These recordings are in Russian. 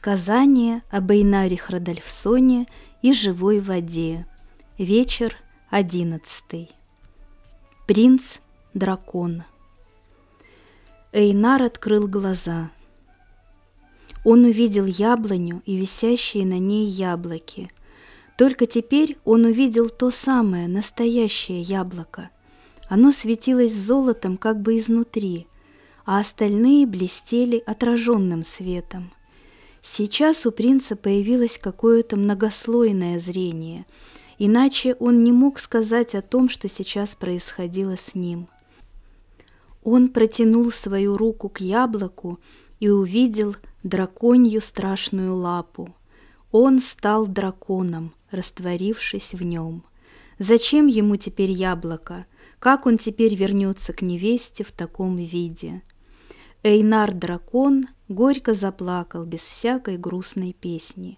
Сказание об Эйнаре Храдальфсоне и живой воде. Вечер одиннадцатый. Принц-дракон. Эйнар открыл глаза. Он увидел яблоню и висящие на ней яблоки. Только теперь он увидел то самое, настоящее яблоко. Оно светилось золотом как бы изнутри, а остальные блестели отраженным светом – Сейчас у принца появилось какое-то многослойное зрение, иначе он не мог сказать о том, что сейчас происходило с ним. Он протянул свою руку к яблоку и увидел драконью страшную лапу. Он стал драконом, растворившись в нем. Зачем ему теперь яблоко? Как он теперь вернется к невесте в таком виде? Эйнар-дракон горько заплакал без всякой грустной песни.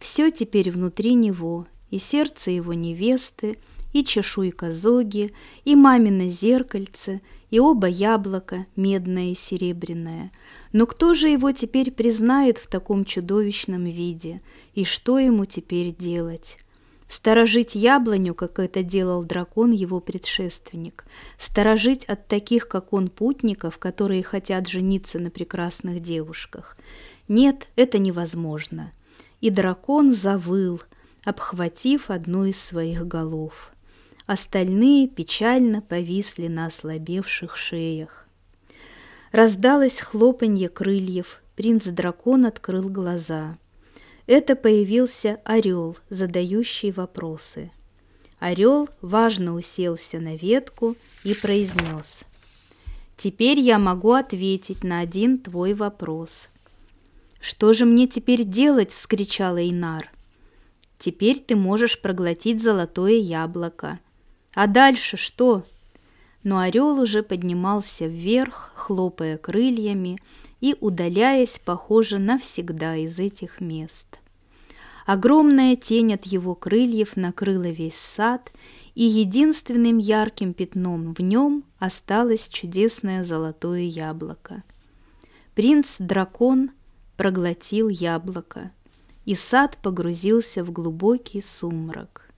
Все теперь внутри него, и сердце его невесты, и чешуйка зоги, и мамино зеркальце, и оба яблока, медное и серебряное. Но кто же его теперь признает в таком чудовищном виде, и что ему теперь делать? Сторожить яблоню, как это делал дракон, его предшественник. Сторожить от таких, как он, путников, которые хотят жениться на прекрасных девушках. Нет, это невозможно. И дракон завыл, обхватив одну из своих голов. Остальные печально повисли на ослабевших шеях. Раздалось хлопанье крыльев, принц-дракон открыл глаза — это появился орел, задающий вопросы. Орел важно уселся на ветку и произнес. «Теперь я могу ответить на один твой вопрос». «Что же мне теперь делать?» — вскричал Эйнар. «Теперь ты можешь проглотить золотое яблоко. А дальше что?» Но орел уже поднимался вверх, хлопая крыльями и удаляясь, похоже, навсегда из этих мест. Огромная тень от его крыльев накрыла весь сад, и единственным ярким пятном в нем осталось чудесное золотое яблоко. Принц-дракон проглотил яблоко, и сад погрузился в глубокий сумрак.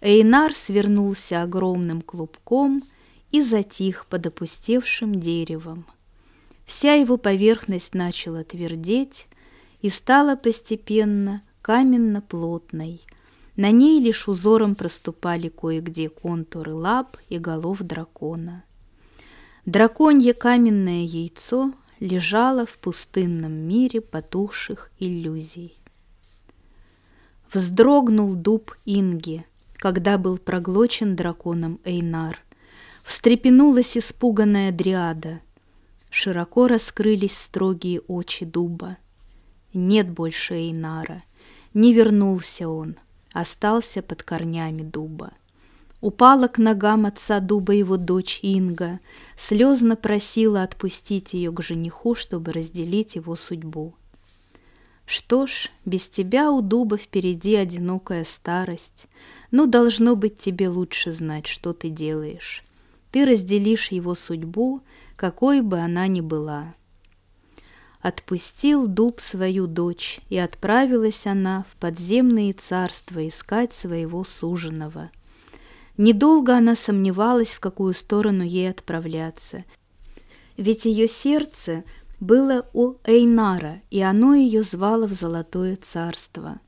Эйнар свернулся огромным клубком и затих под опустевшим деревом. Вся его поверхность начала твердеть и стала постепенно каменно-плотной. На ней лишь узором проступали кое-где контуры лап и голов дракона. Драконье каменное яйцо лежало в пустынном мире потухших иллюзий. Вздрогнул дуб Инги, когда был проглочен драконом Эйнар. Встрепенулась испуганная дриада. Широко раскрылись строгие очи дуба. Нет больше Эйнара — не вернулся он, остался под корнями дуба. Упала к ногам отца дуба его дочь Инга, слезно просила отпустить ее к жениху, чтобы разделить его судьбу. Что ж, без тебя у дуба впереди одинокая старость, но должно быть тебе лучше знать, что ты делаешь. Ты разделишь его судьбу, какой бы она ни была. Отпустил дуб свою дочь, и отправилась она в подземные царства искать своего суженого. Недолго она сомневалась, в какую сторону ей отправляться, ведь ее сердце было у Эйнара, и оно ее звало в Золотое Царство.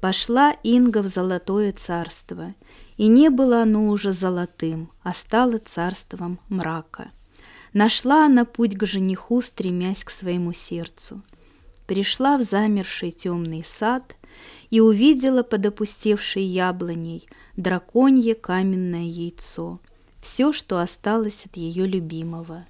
Пошла Инга в Золотое Царство, и не было оно уже золотым, а стало царством мрака. Нашла она путь к жениху, стремясь к своему сердцу. Пришла в замерший темный сад и увидела под опустевшей яблоней драконье каменное яйцо, все, что осталось от ее любимого.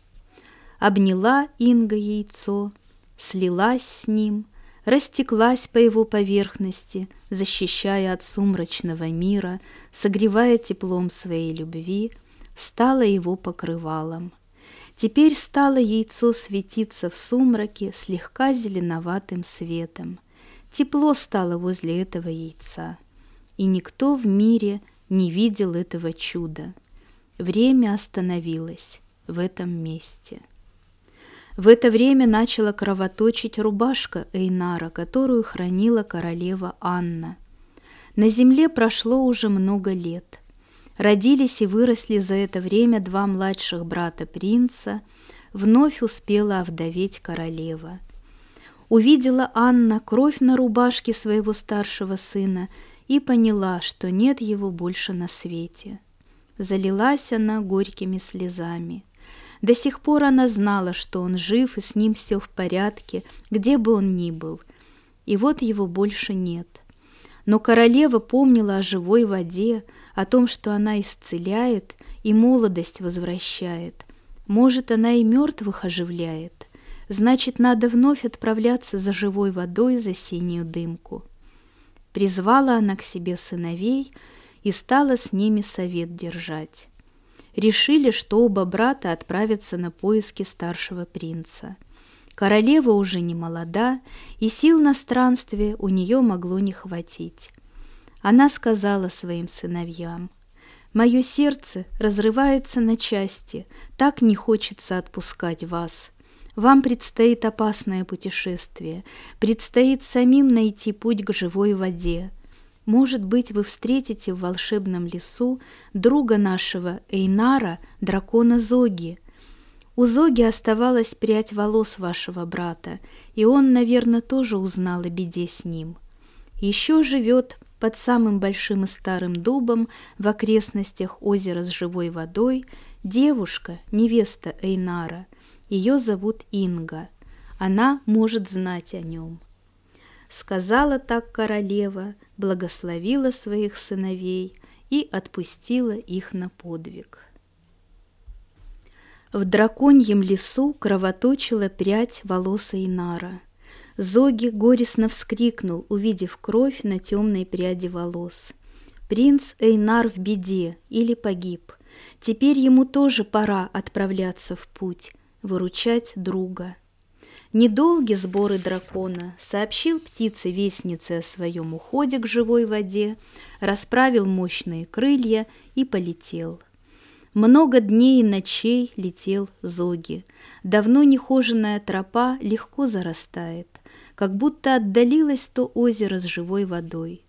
Обняла Инга яйцо, слилась с ним, растеклась по его поверхности, защищая от сумрачного мира, согревая теплом своей любви, стала его покрывалом. Теперь стало яйцо светиться в сумраке слегка зеленоватым светом. Тепло стало возле этого яйца, и никто в мире не видел этого чуда. Время остановилось в этом месте. В это время начала кровоточить рубашка Эйнара, которую хранила королева Анна. На земле прошло уже много лет. Родились и выросли за это время два младших брата принца, вновь успела овдоветь королева. Увидела Анна кровь на рубашке своего старшего сына и поняла, что нет его больше на свете. Залилась она горькими слезами. До сих пор она знала, что он жив и с ним все в порядке, где бы он ни был. И вот его больше нет. Но королева помнила о живой воде, о том, что она исцеляет и молодость возвращает. Может, она и мертвых оживляет. Значит, надо вновь отправляться за живой водой за синюю дымку. Призвала она к себе сыновей и стала с ними совет держать. Решили, что оба брата отправятся на поиски старшего принца. Королева уже не молода, и сил на странстве у нее могло не хватить. Она сказала своим сыновьям, «Мое сердце разрывается на части, так не хочется отпускать вас. Вам предстоит опасное путешествие, предстоит самим найти путь к живой воде. Может быть, вы встретите в волшебном лесу друга нашего Эйнара, дракона Зоги. У Зоги оставалась прядь волос вашего брата, и он, наверное, тоже узнал о беде с ним. Еще живет под самым большим и старым дубом в окрестностях озера с живой водой девушка, невеста Эйнара – ее зовут Инга. Она может знать о нем. Сказала так королева, благословила своих сыновей и отпустила их на подвиг. В драконьем лесу кровоточила прядь волоса Инара. Зоги горестно вскрикнул, увидев кровь на темной пряди волос. Принц Эйнар в беде или погиб. Теперь ему тоже пора отправляться в путь, выручать друга. Недолгие сборы дракона сообщил птице-вестнице о своем уходе к живой воде, расправил мощные крылья и полетел. Много дней и ночей летел Зоги. Давно нехоженная тропа легко зарастает, как будто отдалилось то озеро с живой водой.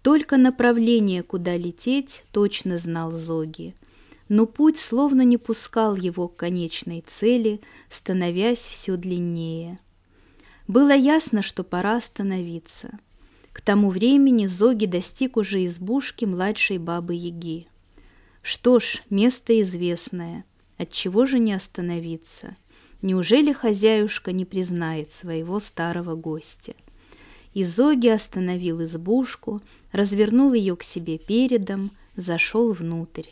Только направление, куда лететь, точно знал Зоги – но путь словно не пускал его к конечной цели, становясь все длиннее. Было ясно, что пора остановиться. К тому времени Зоги достиг уже избушки младшей бабы-яги. Что ж, место известное, отчего же не остановиться? Неужели хозяюшка не признает своего старого гостя? И Зоги остановил избушку, развернул ее к себе передом, зашел внутрь.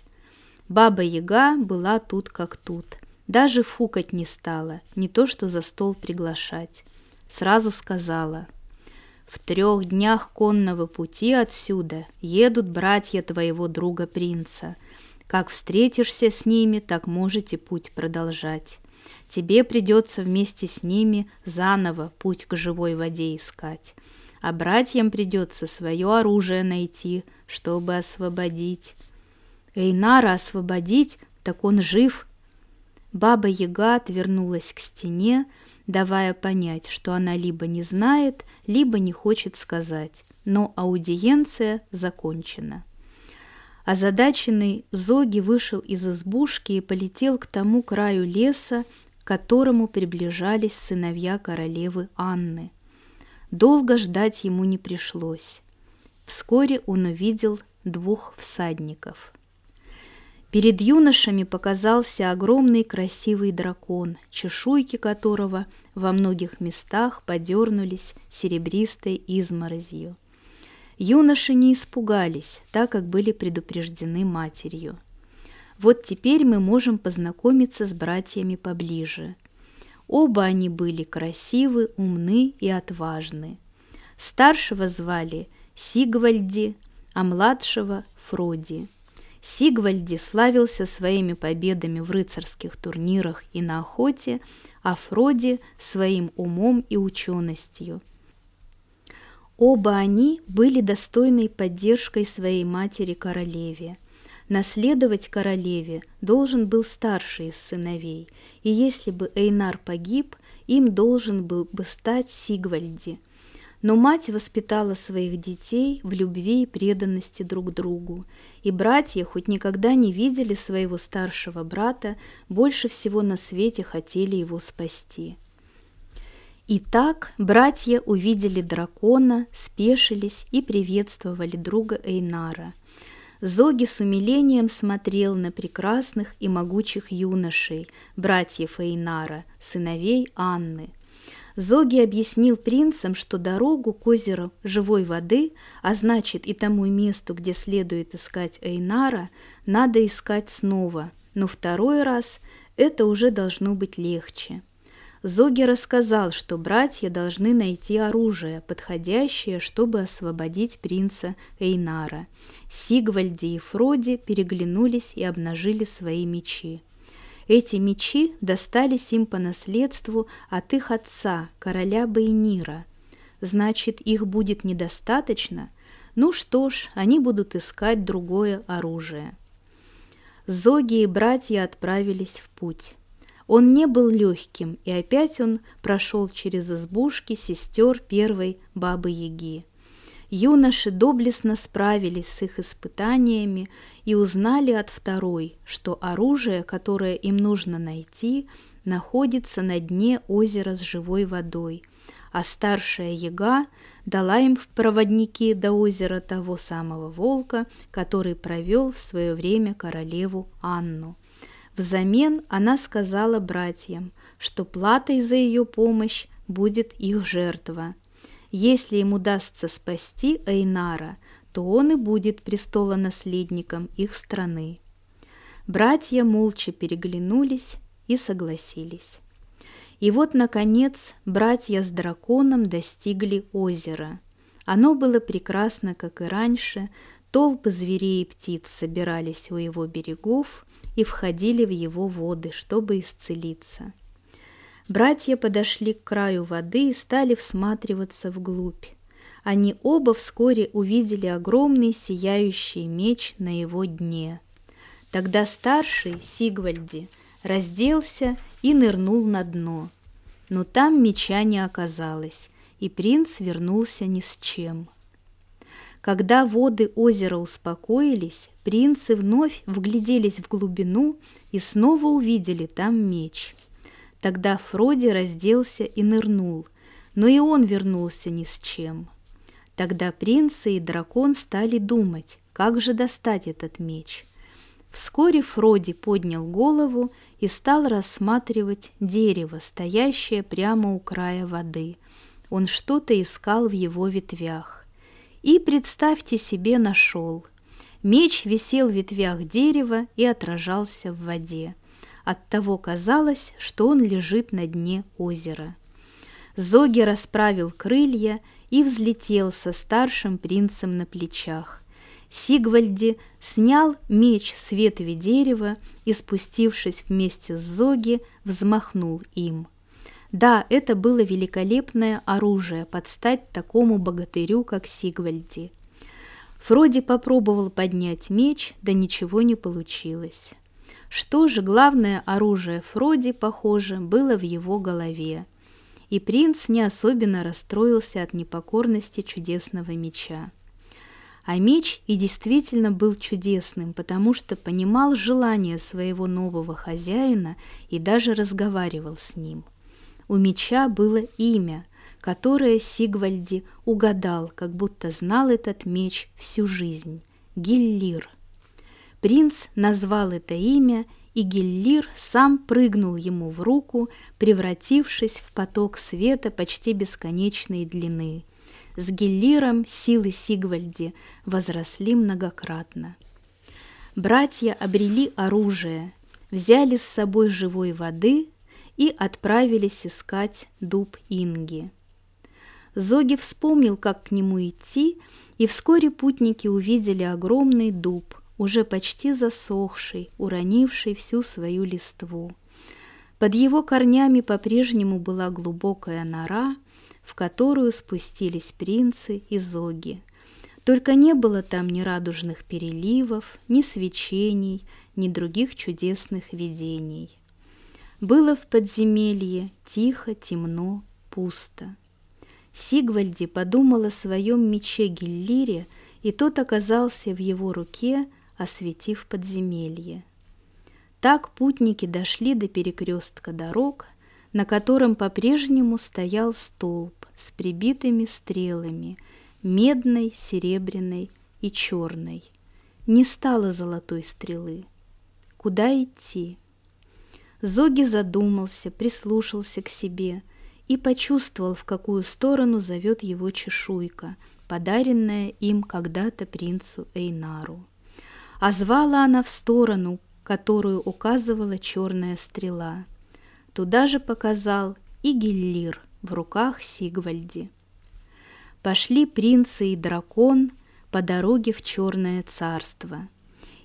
Баба-яга была тут как тут. Даже фукать не стала, не то что за стол приглашать. Сразу сказала, «В трех днях конного пути отсюда едут братья твоего друга-принца. Как встретишься с ними, так можете путь продолжать. Тебе придется вместе с ними заново путь к живой воде искать, а братьям придется свое оружие найти, чтобы освободить. Эйнара освободить, так он жив. Баба-яга отвернулась к стене, давая понять, что она либо не знает, либо не хочет сказать, но аудиенция закончена. Озадаченный Зоги вышел из избушки и полетел к тому краю леса, к которому приближались сыновья королевы Анны. Долго ждать ему не пришлось. Вскоре он увидел двух всадников – Перед юношами показался огромный красивый дракон, чешуйки которого во многих местах подернулись серебристой изморозью. Юноши не испугались, так как были предупреждены матерью. Вот теперь мы можем познакомиться с братьями поближе. Оба они были красивы, умны и отважны. Старшего звали Сигвальди, а младшего – Фроди. Сигвальди славился своими победами в рыцарских турнирах и на охоте, а Фроди – своим умом и ученостью. Оба они были достойной поддержкой своей матери-королеве. Наследовать королеве должен был старший из сыновей, и если бы Эйнар погиб, им должен был бы стать Сигвальди. Но мать воспитала своих детей в любви и преданности друг другу, и братья, хоть никогда не видели своего старшего брата, больше всего на свете хотели его спасти. Итак, братья увидели дракона, спешились и приветствовали друга Эйнара – Зоги с умилением смотрел на прекрасных и могучих юношей, братьев Эйнара, сыновей Анны. Зоги объяснил принцам, что дорогу к озеру живой воды, а значит и тому месту, где следует искать Эйнара, надо искать снова, но второй раз это уже должно быть легче. Зоги рассказал, что братья должны найти оружие, подходящее, чтобы освободить принца Эйнара. Сигвальди и Фроди переглянулись и обнажили свои мечи. Эти мечи достались им по наследству от их отца, короля Бейнира. Значит, их будет недостаточно? Ну что ж, они будут искать другое оружие. Зоги и братья отправились в путь. Он не был легким, и опять он прошел через избушки сестер первой бабы-яги. Юноши доблестно справились с их испытаниями и узнали от второй, что оружие, которое им нужно найти, находится на дне озера с живой водой, а старшая яга дала им в проводники до озера того самого волка, который провел в свое время королеву Анну. Взамен она сказала братьям, что платой за ее помощь будет их жертва. Если им удастся спасти Эйнара, то он и будет престолонаследником их страны. Братья молча переглянулись и согласились. И вот, наконец, братья с драконом достигли озера. Оно было прекрасно, как и раньше, толпы зверей и птиц собирались у его берегов, и входили в его воды, чтобы исцелиться. Братья подошли к краю воды и стали всматриваться вглубь. Они оба вскоре увидели огромный сияющий меч на его дне. Тогда старший, Сигвальди, разделся и нырнул на дно. Но там меча не оказалось, и принц вернулся ни с чем. Когда воды озера успокоились, принцы вновь вгляделись в глубину и снова увидели там меч. Тогда Фроди разделся и нырнул, но и он вернулся ни с чем. Тогда принцы и дракон стали думать, как же достать этот меч. Вскоре Фроди поднял голову и стал рассматривать дерево, стоящее прямо у края воды. Он что-то искал в его ветвях. И, представьте себе, нашел. Меч висел в ветвях дерева и отражался в воде. Оттого казалось, что он лежит на дне озера. Зоги расправил крылья и взлетел со старшим принцем на плечах. Сигвальди снял меч с ветви дерева и, спустившись вместе с Зоги, взмахнул им – да, это было великолепное оружие под стать такому богатырю, как Сигвальди. Фроди попробовал поднять меч, да ничего не получилось. Что же главное оружие Фроди, похоже, было в его голове. И принц не особенно расстроился от непокорности чудесного меча. А меч и действительно был чудесным, потому что понимал желание своего нового хозяина и даже разговаривал с ним – у меча было имя, которое Сигвальди угадал, как будто знал этот меч всю жизнь – Гиллир. Принц назвал это имя, и Гиллир сам прыгнул ему в руку, превратившись в поток света почти бесконечной длины. С Гиллиром силы Сигвальди возросли многократно. Братья обрели оружие, взяли с собой живой воды и отправились искать дуб Инги. Зоги вспомнил, как к нему идти, и вскоре путники увидели огромный дуб, уже почти засохший, уронивший всю свою листву. Под его корнями по-прежнему была глубокая нора, в которую спустились принцы и зоги. Только не было там ни радужных переливов, ни свечений, ни других чудесных видений. Было в подземелье тихо, темно, пусто. Сигвальди подумал о своем мече Гиллире, и тот оказался в его руке, осветив подземелье. Так путники дошли до перекрестка дорог, на котором по-прежнему стоял столб с прибитыми стрелами, медной, серебряной и черной. Не стало золотой стрелы. Куда идти? Зоги задумался, прислушался к себе – и почувствовал, в какую сторону зовет его чешуйка, подаренная им когда-то принцу Эйнару. А звала она в сторону, которую указывала черная стрела. Туда же показал и Геллир в руках Сигвальди. Пошли принцы и дракон по дороге в черное царство.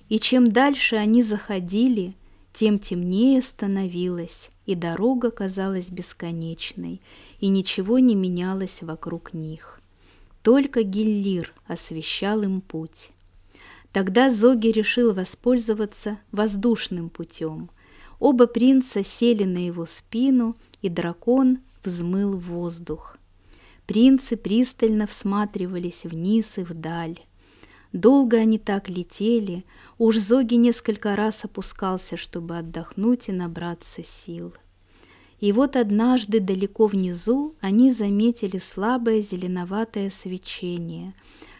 И чем дальше они заходили, тем темнее становилось, и дорога казалась бесконечной, и ничего не менялось вокруг них. Только Гиллир освещал им путь. Тогда Зоги решил воспользоваться воздушным путем. Оба принца сели на его спину, и дракон взмыл воздух. Принцы пристально всматривались вниз и вдаль. Долго они так летели, уж Зоги несколько раз опускался, чтобы отдохнуть и набраться сил. И вот однажды далеко внизу они заметили слабое зеленоватое свечение,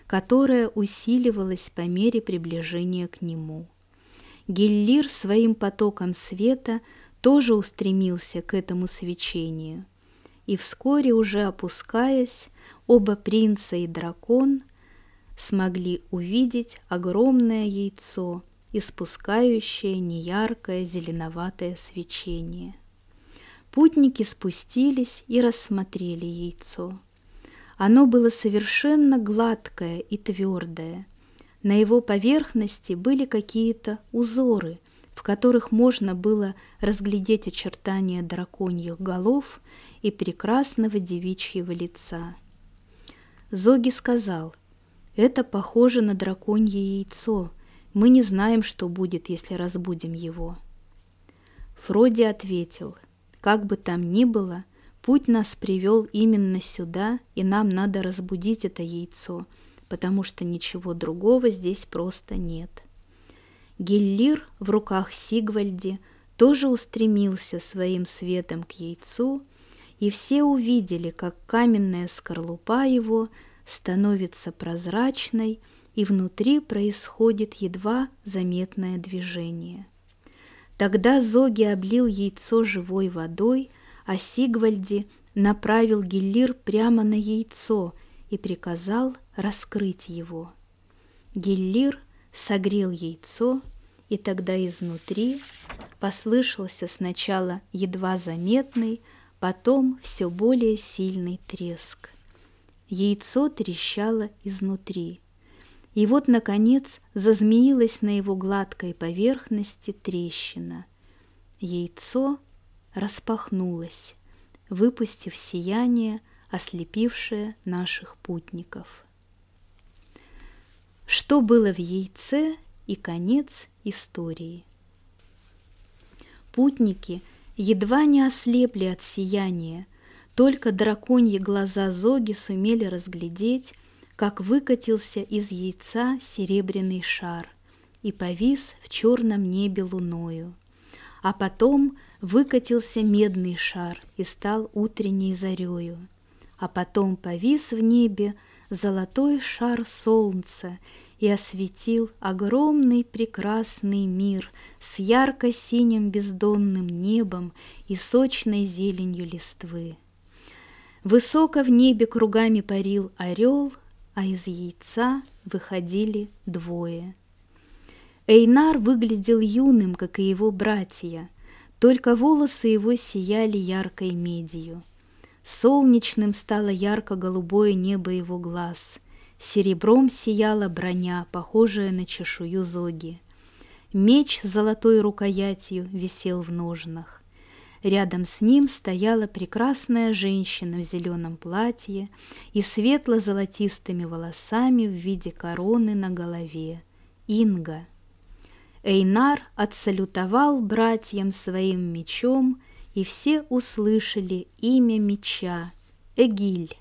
которое усиливалось по мере приближения к нему. Геллир своим потоком света тоже устремился к этому свечению, и вскоре уже опускаясь, оба принца и дракон смогли увидеть огромное яйцо, испускающее неяркое зеленоватое свечение. Путники спустились и рассмотрели яйцо. Оно было совершенно гладкое и твердое. На его поверхности были какие-то узоры, в которых можно было разглядеть очертания драконьих голов и прекрасного девичьего лица. Зоги сказал, это похоже на драконье яйцо. Мы не знаем, что будет, если разбудим его. Фроди ответил, как бы там ни было, путь нас привел именно сюда, и нам надо разбудить это яйцо, потому что ничего другого здесь просто нет. Гиллир в руках Сигвальди тоже устремился своим светом к яйцу, и все увидели, как каменная скорлупа его – становится прозрачной, и внутри происходит едва заметное движение. Тогда Зоги облил яйцо живой водой, а Сигвальди направил Геллир прямо на яйцо и приказал раскрыть его. Геллир согрел яйцо, и тогда изнутри послышался сначала едва заметный, потом все более сильный треск. Яйцо трещало изнутри. И вот, наконец, зазмеилась на его гладкой поверхности трещина. Яйцо распахнулось, выпустив сияние, ослепившее наших путников. Что было в яйце и конец истории. Путники едва не ослепли от сияния, только драконьи глаза Зоги сумели разглядеть, как выкатился из яйца серебряный шар и повис в черном небе луною. А потом выкатился медный шар и стал утренней зарею. А потом повис в небе золотой шар солнца и осветил огромный прекрасный мир с ярко-синим бездонным небом и сочной зеленью листвы. Высоко в небе кругами парил орел, а из яйца выходили двое. Эйнар выглядел юным, как и его братья, только волосы его сияли яркой медью. Солнечным стало ярко-голубое небо его глаз, серебром сияла броня, похожая на чешую зоги. Меч с золотой рукоятью висел в ножнах. Рядом с ним стояла прекрасная женщина в зеленом платье и светло-золотистыми волосами в виде короны на голове. Инга. Эйнар отсалютовал братьям своим мечом, и все услышали имя меча — Эгиль.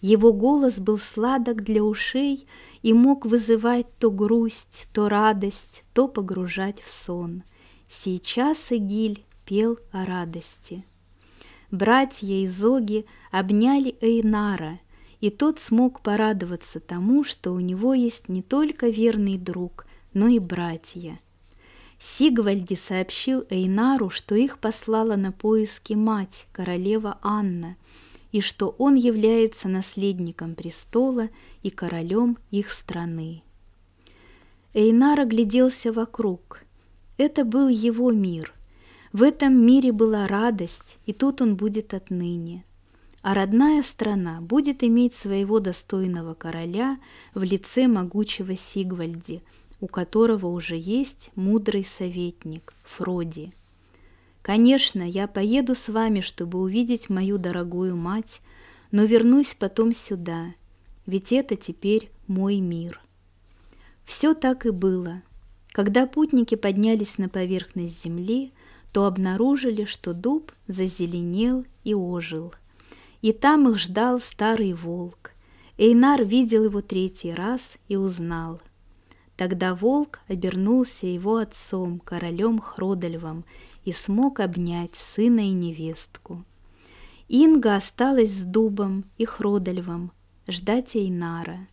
Его голос был сладок для ушей и мог вызывать то грусть, то радость, то погружать в сон. Сейчас Эгиль пел о радости. Братья и Зоги обняли Эйнара, и тот смог порадоваться тому, что у него есть не только верный друг, но и братья. Сигвальди сообщил Эйнару, что их послала на поиски мать, королева Анна, и что он является наследником престола и королем их страны. Эйнар огляделся вокруг. Это был его мир – в этом мире была радость, и тут он будет отныне. А родная страна будет иметь своего достойного короля в лице могучего Сигвальди, у которого уже есть мудрый советник Фроди. Конечно, я поеду с вами, чтобы увидеть мою дорогую мать, но вернусь потом сюда, ведь это теперь мой мир. Все так и было. Когда путники поднялись на поверхность земли, то обнаружили, что дуб зазеленел и ожил. И там их ждал старый волк. Эйнар видел его третий раз и узнал. Тогда волк обернулся его отцом, королем Хродальвом, и смог обнять сына и невестку. Инга осталась с дубом и Хродальвом ждать Эйнара,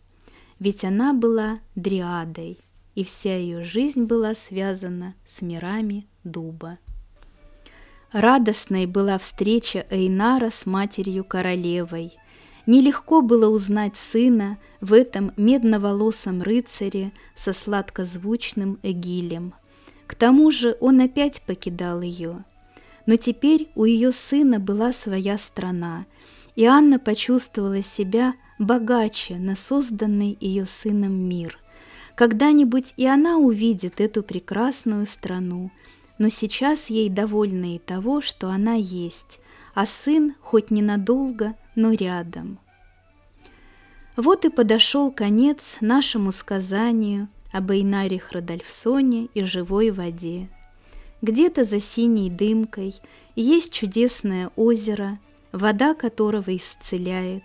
ведь она была дриадой, и вся ее жизнь была связана с мирами дуба. Радостной была встреча Эйнара с матерью королевой. Нелегко было узнать сына в этом медноволосом рыцаре со сладкозвучным Эгилем. К тому же он опять покидал ее. Но теперь у ее сына была своя страна, и Анна почувствовала себя богаче на созданный ее сыном мир. Когда-нибудь и она увидит эту прекрасную страну – но сейчас ей довольна и того, что она есть, а сын хоть ненадолго, но рядом. Вот и подошел конец нашему сказанию об Эйнаре Храдальфсоне и живой воде. Где-то за синей дымкой есть чудесное озеро, вода которого исцеляет,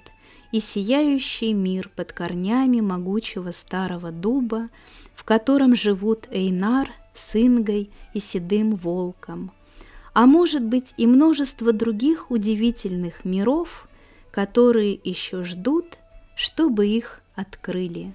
и сияющий мир под корнями могучего старого дуба, в котором живут Эйнар с Ингой и седым волком, а может быть и множество других удивительных миров, которые еще ждут, чтобы их открыли.